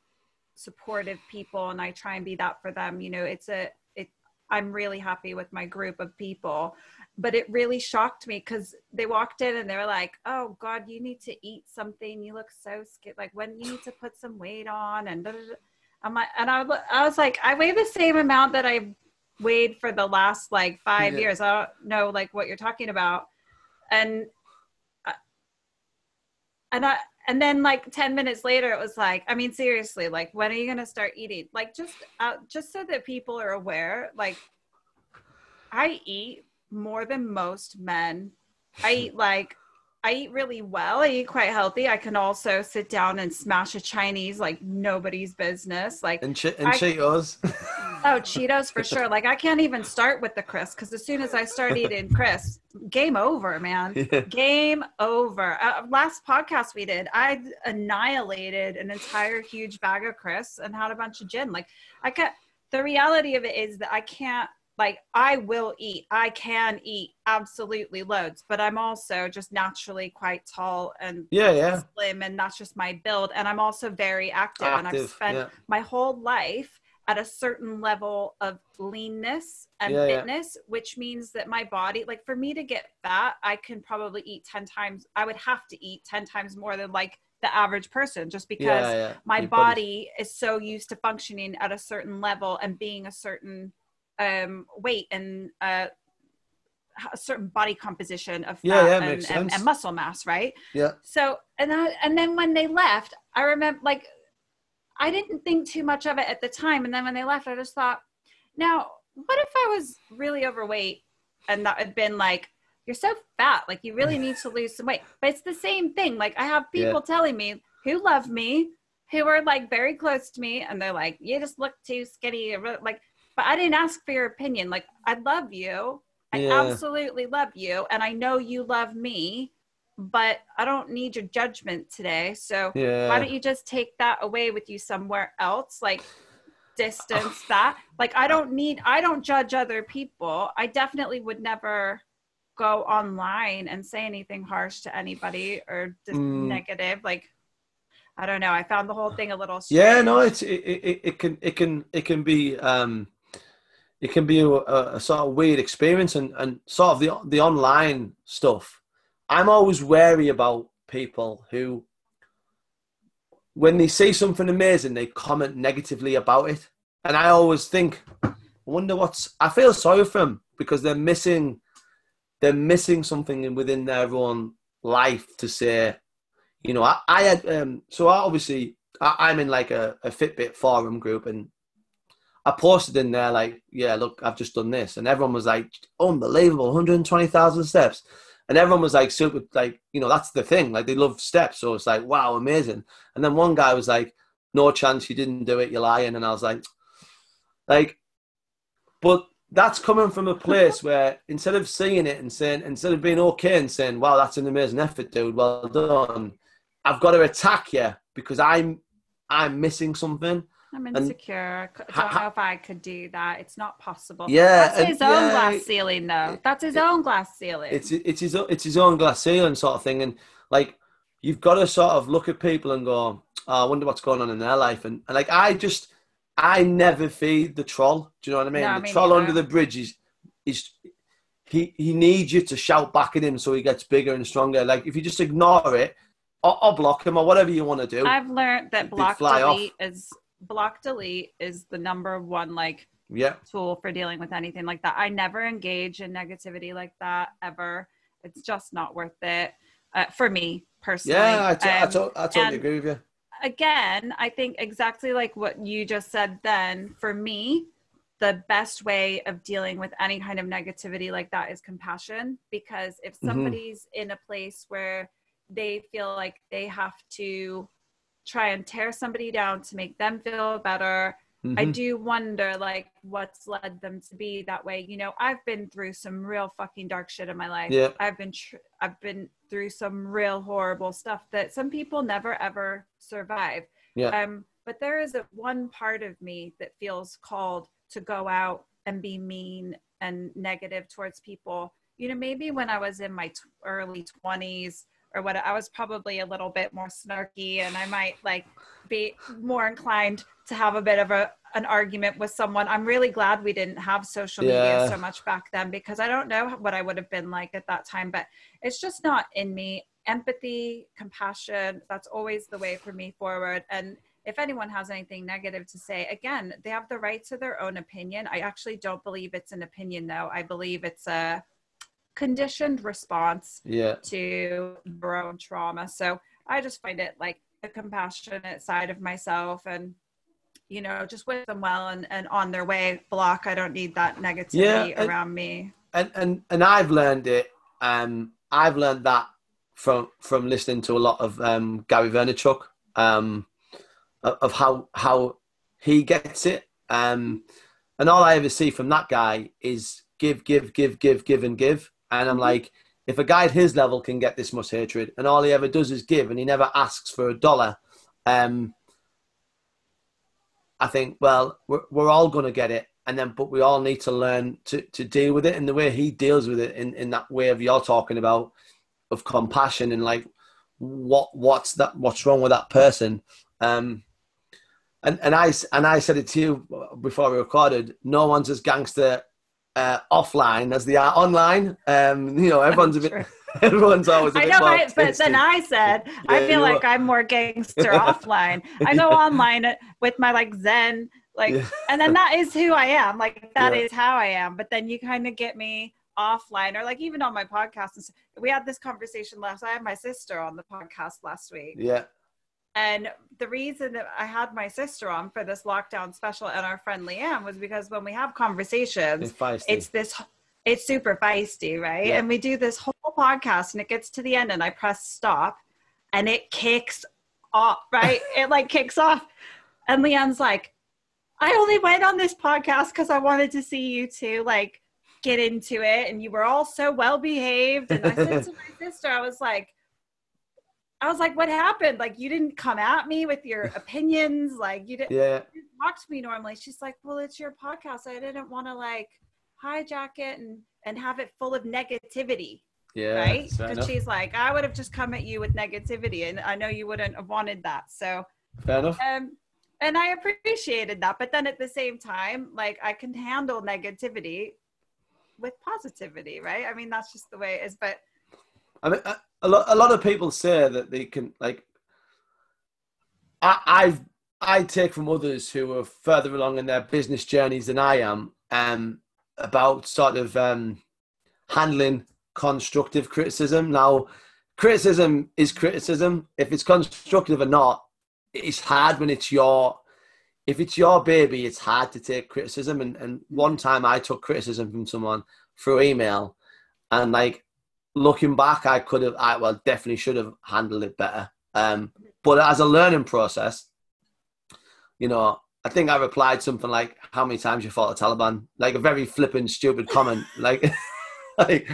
supportive people, and I try and be that for them. You know, it's a it. I'm really happy with my group of people, but it really shocked me because they walked in and they were like, "Oh God, you need to eat something. You look so scared. Like when you need to put some weight on." And I'm like, and I, I was like, I weigh the same amount that I weighed for the last like five yeah. years. I don't know like what you're talking about, and uh, and I and then like 10 minutes later it was like i mean seriously like when are you going to start eating like just uh, just so that people are aware like i eat more than most men. I eat like I eat really well. I eat quite healthy. I can also sit down and smash a Chinese like nobody's business. Like and, and I, Cheetos. (laughs) oh, Cheetos for sure. Like I can't even start with the crisp because as soon as I start eating crisp, game over, man. (laughs) Yeah. Game over. Uh, last podcast we did, I annihilated an entire huge bag of crisps and had a bunch of gin. Like I can't. The reality of it is that I can't like I will eat. I can eat absolutely loads, but I'm also just naturally quite tall and yeah, yeah. slim, and that's just my build. And I'm also very active, active and I've spent yeah. my whole life at a certain level of leanness and yeah, fitness, yeah. which means that my body, like for me to get fat, I can probably eat 10 times, I would have to eat 10 times more than like the average person just because yeah, my Your body is so used to functioning at a certain level and being a certain um, weight and uh, a certain body composition of fat yeah, yeah, and, and, and, muscle mass, right? Yeah. So and I, and then when they left, I remember like I didn't think too much of it at the time, and then when they left, I just thought, now what if I was really overweight and that had been like you're so fat, like you really need to lose some weight. But it's the same thing. Like I have people yeah. telling me who love me, who are like very close to me, and they're like, you just look too skinny. Like but I didn't ask for your opinion. Like, I love you. I yeah. absolutely love you. And I know you love me, but I don't need your judgment today. So yeah. why don't you just take that away with you somewhere else? Like, distance (sighs) that. Like, I don't need, I don't judge other people. I definitely would never go online and say anything harsh to anybody or just mm. negative. Like, I don't know. I found the whole thing a little. Strange. Yeah, no, it's it, it, it can it can it can be um it can be a, a, sort of weird experience and, and sort of the the online stuff. I'm always wary about people who, when they see something amazing, they comment negatively about it, and I always think, I wonder what's. I feel sorry for them because they're missing, they're missing something within their own life to say, you know. I, I had um, so I obviously I, am in like a, a Fitbit forum group, and I posted in there like, yeah, look, I've just done this, and everyone was like, unbelievable, 120,000 steps, and everyone was like, super, like, you know, that's the thing, like they love steps, so it's like, wow, amazing. And then one guy was like, no chance you didn't do it, you're lying, and I was like, like, but that's coming from a place where instead of seeing it and saying, instead of being okay and saying, wow, that's an amazing effort, dude, well done, I've got to attack you because I'm I'm missing something. I'm insecure. I don't ha- know if I could do that. It's not possible. Yeah, that's his own yeah, glass ceiling, though. That's his it, own glass ceiling. It's it's his it's his own glass ceiling sort of thing, and like you've got to sort of look at people and go, oh, I wonder what's going on in their life, and, and like I just I never feed the troll. Do you know what I mean? No, the troll neither. under the bridge is is he he needs you to shout back at him so he gets bigger and stronger. Like if you just ignore it, or, or block him or whatever you want to do. I've learned that block delete off. is block delete is the number one like yeah tool for dealing with anything like that. I never engage in negativity like that ever. It's just not worth it uh, for me personally. Yeah, I, t- I, Um, to- I totally agree with you. again, I think exactly like what you just said then, for me, the best way of dealing with any kind of negativity like that is compassion. Because if Mhm. somebody's in a place where they feel like they have to try and tear somebody down to make them feel better, I Mhm. do wonder like what's led them to be that way. You know, I've been through some real fucking dark shit in my life. Yeah. I've been tr- I've been through some real horrible stuff that some people never ever survive. Yeah. Um but there is a one part of me that feels called to go out and be mean and negative towards people. You know, maybe when I was in my t- early 20s or what I was probably a little bit more snarky and I might like be more inclined to have a bit of a an argument with someone. I'm really glad we didn't have social Yeah. media so much back then because I don't know what I would have been like at that time, but it's just not in me. Empathy, compassion, that's always the way for me forward. And if anyone has anything negative to say, again, they have the right to their own opinion. I actually don't believe it's an opinion though. I believe it's a conditioned response Yeah. to their own trauma. So I just find it like a compassionate side of myself and you know, just wish them well and, and on their way block. I don't need that negativity Yeah, and- around me. and and and I've learned it. Um, I've learned that from from listening to a lot of um, Gary Vaynerchuk, um, of how how he gets it. Um, and all I ever see from that guy is give, give, give, give, give, and give. And I'm like, if a guy at his level can get this much hatred, and all he ever does is give, and he never asks for a dollar, um, I think, well, we're, we're all going to get it. And then, but we all need to learn to, to deal with it. And the way he deals with it in, in that way of you're talking about of compassion and like, what, what's that, what's wrong with that person? Um, and, and I, and I said it to you before we recorded, no one's as gangster uh, offline as they are online. Um, you know, everyone's a bit, (laughs) everyone's always a I know, right? But then I said, I feel like I'm more gangster (laughs) offline. I go online with my like Zen, like, Yeah. and then that is who I am. Like, that is Yeah. how I am. But then you kind of get me offline or like even on my podcast. We had this conversation last, I had my sister on the podcast last week. Yeah, And the reason that I had my sister on for this lockdown special and our friend Leanne was because when we have conversations, it's it's this it's super feisty right? Yeah. and we do this whole podcast and it gets to the end and i press stop and it kicks off right? (laughs) It like kicks off. And leon's like i only went on this podcast because i wanted to see you two like get into it and you were all so well behaved. And i said to my (laughs) sister i was like i was like what happened like you didn't come at me with your (laughs) opinions like you didn't yeah, didn't talk to me normally. She's like, well, it's your podcast. I didn't want to like hijack it and and have it full of negativity, yeah. right? Because she's like, I would have just come at you with negativity, and I know you wouldn't have wanted that. So, Fair enough. um, and I appreciated that. But then at the same time, like I can handle negativity with positivity, right? I mean, that's just the way it is. But I mean, a, a lot, a lot of people say that they can like. I, I've I take from others who are further along in their business journeys than I am, um, about sort of um, handling constructive criticism. Now, criticism is criticism. If it's constructive or not, it's hard when it's your. If it's your baby, it's hard to take criticism. And, and one time I took criticism from someone through email, and like looking back, I could have, I well, definitely should have handled it better. Um, but as a learning process, you know, I think I replied something like, "How many times you fought the Taliban?" Like a very flippant, stupid comment. (laughs) like, (laughs) like,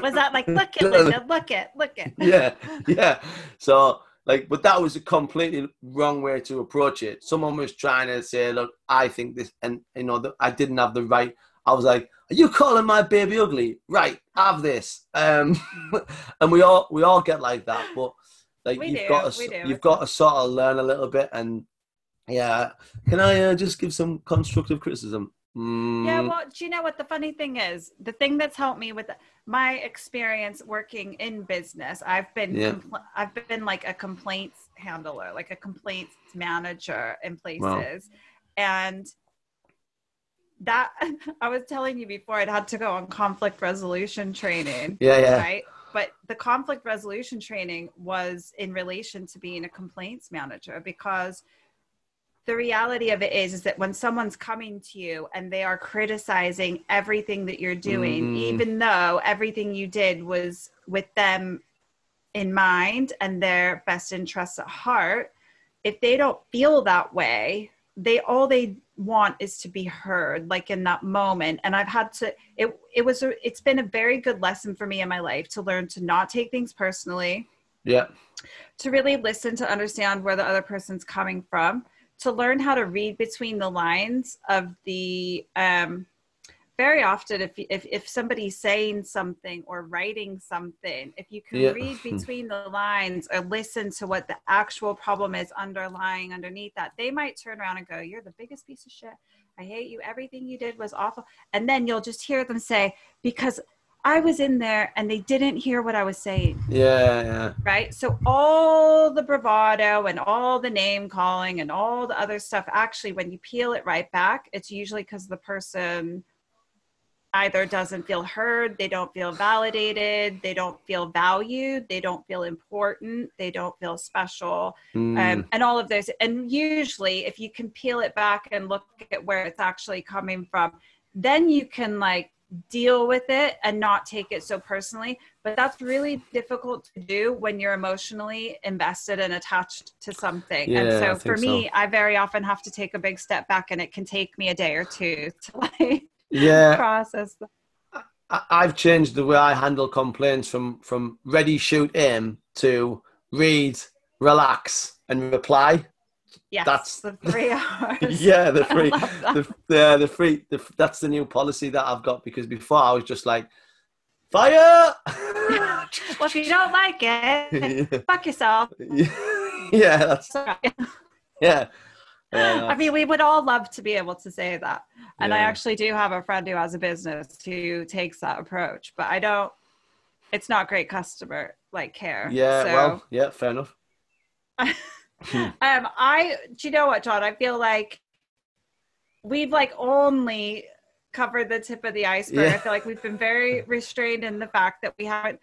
was that like, look at (laughs) Linda, look at, look at. yeah, yeah. So, like, but that was a completely wrong way to approach it. Someone was trying to say, "Look, I think this," and you know, the, I didn't have the right. I was like, "Are you calling my baby ugly?" Right, have this. Um, (laughs) and we all we all get like that, but like We you've do, got to you've got to sort of learn a little bit. And yeah, can I uh, just give some constructive criticism? Mm, Yeah, well, do you know what the funny thing is? The thing that's helped me with my experience working in business, I've been Yeah. compl- I've been like a complaints handler, like a complaints manager in places. Wow. And that (laughs) I was telling you before, I'd had to go on conflict resolution training. Yeah, yeah. Right. But the conflict resolution training was in relation to being a complaints manager because the reality of it is is that when someone's coming to you and they are criticizing everything that you're doing Mhm. even though everything you did was with them in mind and their best interests at heart if they don't feel that way they all they want is to be heard like in that moment. And i've had to it it was a, it's been a very good lesson for me in my life to learn to not take things personally. Yeah. to really listen to understand where the other person's coming from. To learn how to read between the lines of the um very often if if, if somebody's saying something or writing something if you can Yeah. read (laughs) between the lines or listen to what the actual problem is underlying underneath that they might turn around and go you're the biggest piece of shit i hate you everything you did was awful and then you'll just hear them say because i was in there and they didn't hear what i was saying Yeah, yeah. right? So all the bravado and all the name calling and all the other stuff, actually, when you peel it right back, it's usually because the person either doesn't feel heard, they don't feel validated, they don't feel valued, they don't feel important, they don't feel special, Mm. um, and all of those. And usually, if you can peel it back and look at where it's actually coming from, then you can like deal with it and not take it so personally. But that's really difficult to do when you're emotionally invested and attached to something. and Yeah, so for me, so. I very often have to take a big step back, and it can take me a day or two to like yeah. (laughs) process. I- I've changed the way I handle complaints from from ready, shoot, aim to read, relax, and reply. Yes, That's- the three (laughs) hours. Yeah, the (laughs) I free, the, yeah, the free. The, that's the new policy that I've got because before I was just like, fire. Well, if you don't like it, fuck yourself. yeah, that's Sorry. yeah. Yeah I mean, we would all love to be able to say that. And I actually do have a friend who has a business who takes that approach, but I don't, it's not great customer like care. yeah. So, Well, yeah, fair enough. (laughs) um, I, do you know what, John? I feel like we've like only covered the tip of the iceberg. Yeah. I feel like we've been very restrained in the fact that we haven't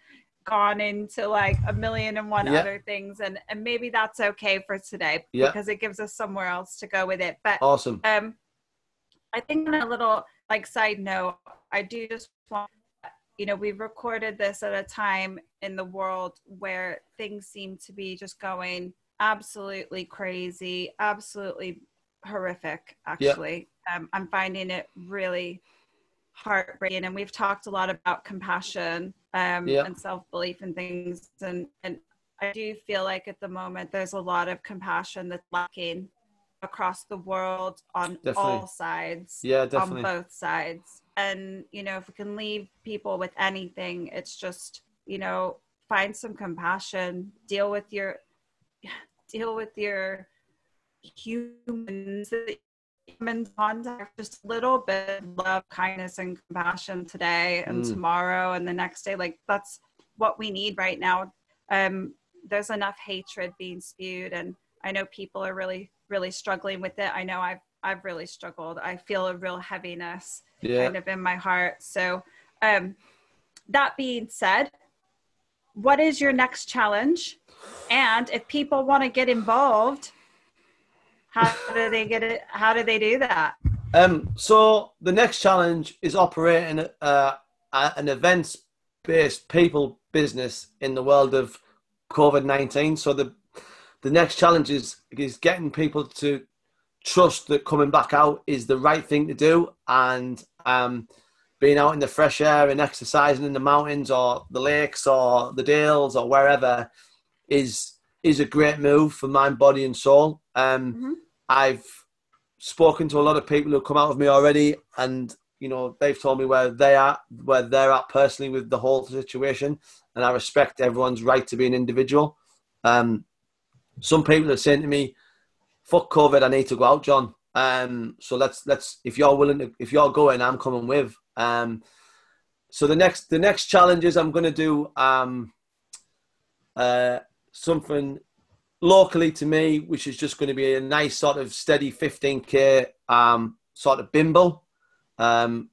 gone into like a million and one Yeah. other things. And, and maybe that's okay for today Yeah. because it gives us somewhere else to go with it. But Awesome. um, I think on a little like side note, I do just want, you know, we've recorded this at a time in the world where things seem to be just going absolutely crazy, absolutely horrific. Actually, um, I'm finding it really heartbreaking, and we've talked a lot about compassion um, Yeah. and self belief and things, and and I do feel like at the moment there's a lot of compassion that's lacking across the world on Definitely. all sides Yeah, definitely. on both sides and you know if we can leave people with anything it's just you know find some compassion deal with your (sighs) deal with your humans human contact just a little bit of love kindness and compassion today and Mm. tomorrow and the next day. Like that's what we need right now. Um there's enough hatred being spewed and i know people are really really struggling with it. I know i've i've really struggled. I feel a real heaviness Yeah. kind of in my heart. So um that being said what is your next challenge? And if people want to get involved how do they get it how do they do that Um, so the next challenge is operating uh, an events-based people business in the world of COVID nineteen. So the the next challenge is is getting people to trust that coming back out is the right thing to do, and um, being out in the fresh air and exercising in the mountains or the lakes or the dales or wherever is is a great move for mind, body, and soul. Um, Mhm. I've spoken to a lot of people who come out of me already, and you know they've told me where they are, where they're at personally with the whole situation, and I respect everyone's right to be an individual. Um, some people are saying to me, "Fuck COVID, I need to go out, John." Um, so let's let's if you're willing to, if you're going, I'm coming with. Um, so the next the next challenges I'm going to do um, uh, something locally to me, which is just going to be a nice sort of steady 15k um, sort of bimble. Um,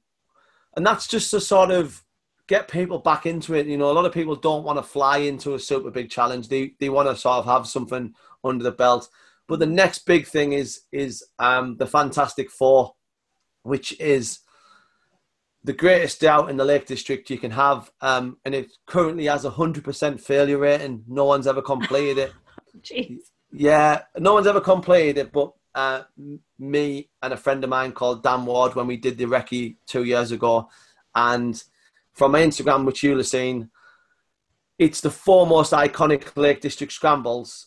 and that's just to sort of get people back into it. You know, a lot of people don't want to fly into a super big challenge. They they want to sort of have something under the belt. But the next big thing is is um, the Fantastic Four, which is the greatest doubt in the Lake District you can have, um, and it currently has a hundred percent failure rate, and No one's ever completed it. (laughs) Jeez. Yeah, no one's ever completed it, but uh, me and a friend of mine called Dan Ward when we did the recce two years ago, and from my Instagram, which you'll have seen, it's the four most iconic Lake District scrambles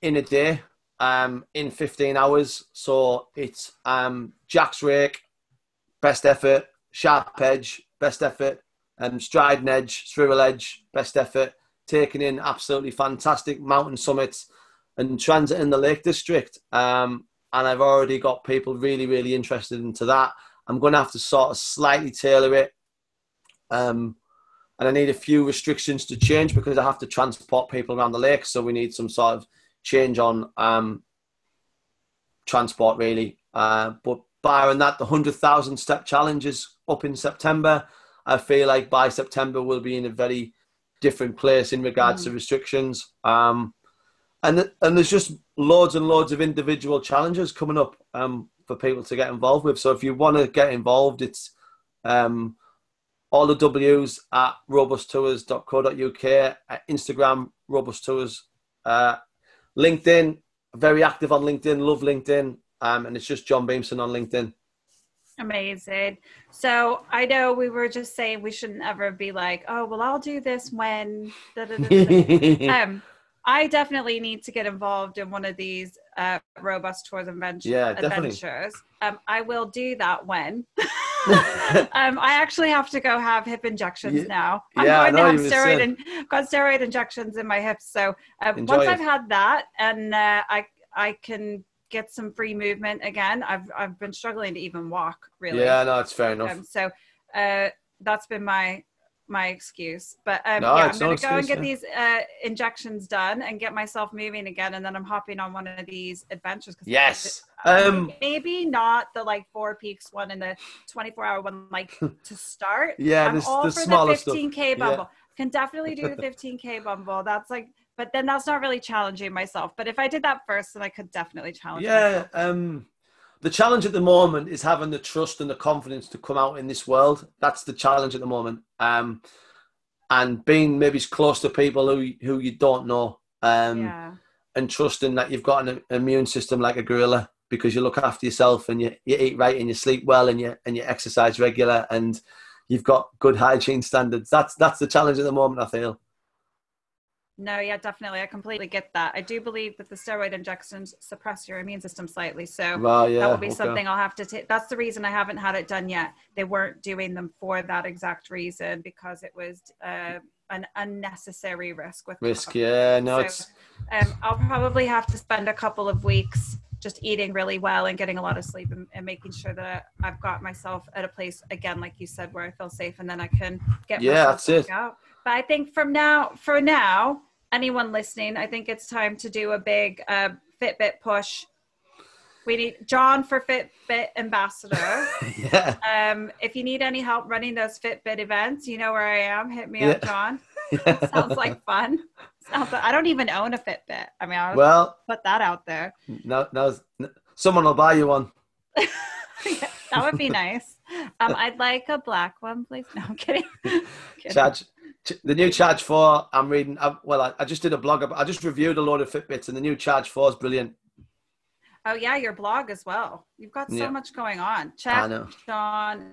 in a day, um, in 15 hours. So it's um, Jack's Rake, best effort, Sharp Edge, best effort, um, Striding Edge, Swirral Edge, best effort, taking in absolutely fantastic mountain summits and transit in the Lake District. Um, and I've already got people really, really interested into that. I'm going to have to sort of slightly tailor it um, and I need a few restrictions to change because I have to transport people around the lake. So we need some sort of change on um, transport, really. Uh, but barring that, the 100,000 step challenge is up in September. I feel like by September we'll be in a very different place in regards mm. to restrictions. Um, and and there's just loads and loads of individual challenges coming up um, for people to get involved with. So if you want to get involved, it's um, all the W's at robusttours.co.uk, at Instagram, Robust Tours, uh, LinkedIn, very active on LinkedIn, love LinkedIn, um, and it's just John Beamson on LinkedIn. Amazing. So I know we were just saying we shouldn't ever be like, oh, well, I'll do this when. (laughs) um, I definitely need to get involved in one of these uh, robust tours and adventures. Yeah, adventures. Um, I will do that when. (laughs) (laughs) um, I actually have to go have hip injections yeah, now. I'm yeah, going to have steroid and got steroid injections in my hips. So um, once it. I've had that and uh, I I can get some free movement again. I've I've been struggling to even walk really. Yeah, no, it's fair enough. Um, so uh, that's been my my excuse. But um, no, yeah, I'm going to go and get yeah. these uh, injections done and get myself moving again, and then I'm hopping on one of these adventures. Yes. Um, maybe not the like Four Peaks one and the 24 hour one, like (laughs) to start. Yeah, I'm this, all the for the 15k bumble. Yeah. Can definitely do the (laughs) 15k bumble. That's like, but then that's not really challenging myself. But if I did that first, then I could definitely challenge. Yeah. Um the challenge at the moment is having the trust and the confidence to come out in this world. That's the challenge at the moment. Um, and being maybe as close to people who who you don't know. Um, yeah. and trusting that you've got an immune system like a gorilla because you look after yourself and you, you eat right and you sleep well and you and you exercise regular and you've got good hygiene standards. That's that's the challenge at the moment. I feel. No, yeah, definitely. I completely get that. I do believe that the steroid injections suppress your immune system slightly. So well, yeah, that will be okay. something I'll have to take. That's the reason I haven't had it done yet. They weren't doing them for that exact reason because it was uh, an unnecessary risk with risk. Yeah, no, so, it's. Um, I'll probably have to spend a couple of weeks just eating really well and getting a lot of sleep and, and, making sure that I've got myself at a place again, like you said, where I feel safe and then I can get yeah, that's it. Out. But I think from now, for now, anyone listening, I think it's time to do a big uh, Fitbit push. We need John for Fitbit ambassador. (laughs) yeah. Um, if you need any help running those Fitbit events, you know where I am. Hit me yeah. up, John. yeah. (laughs) Sounds like fun. Sounds like, I don't even own a Fitbit. I mean, I'll well, put that out there. No, no, someone will buy you one. (laughs) yeah, that would be nice. Um, I'd like a black one, please. No, I'm kidding. kidding. Charge, the new Charge Four. I'm reading. I, well, I, I, just did a blog. About, I just reviewed a load of Fitbits, and the new Charge Four is brilliant. Oh yeah, your blog as well. You've got so yeah. much going on. Check Sean.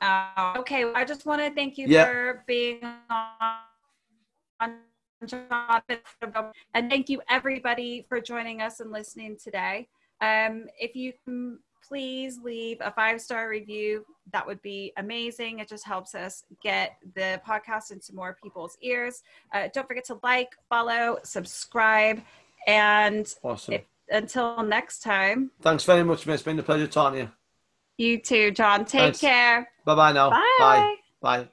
Uh, okay, I just want to thank you yeah. for being on. And thank you everybody for joining us and listening today. Um, if you can please leave a five star review. That would be amazing. It just helps us get the podcast into more people's ears. Uh, don't forget to like, follow, subscribe, and awesome. If, until next time. Thanks very much, Miss. It's been a pleasure talking to you. You too, John. Take Thanks. care. Bye bye now. Bye. Bye. Bye.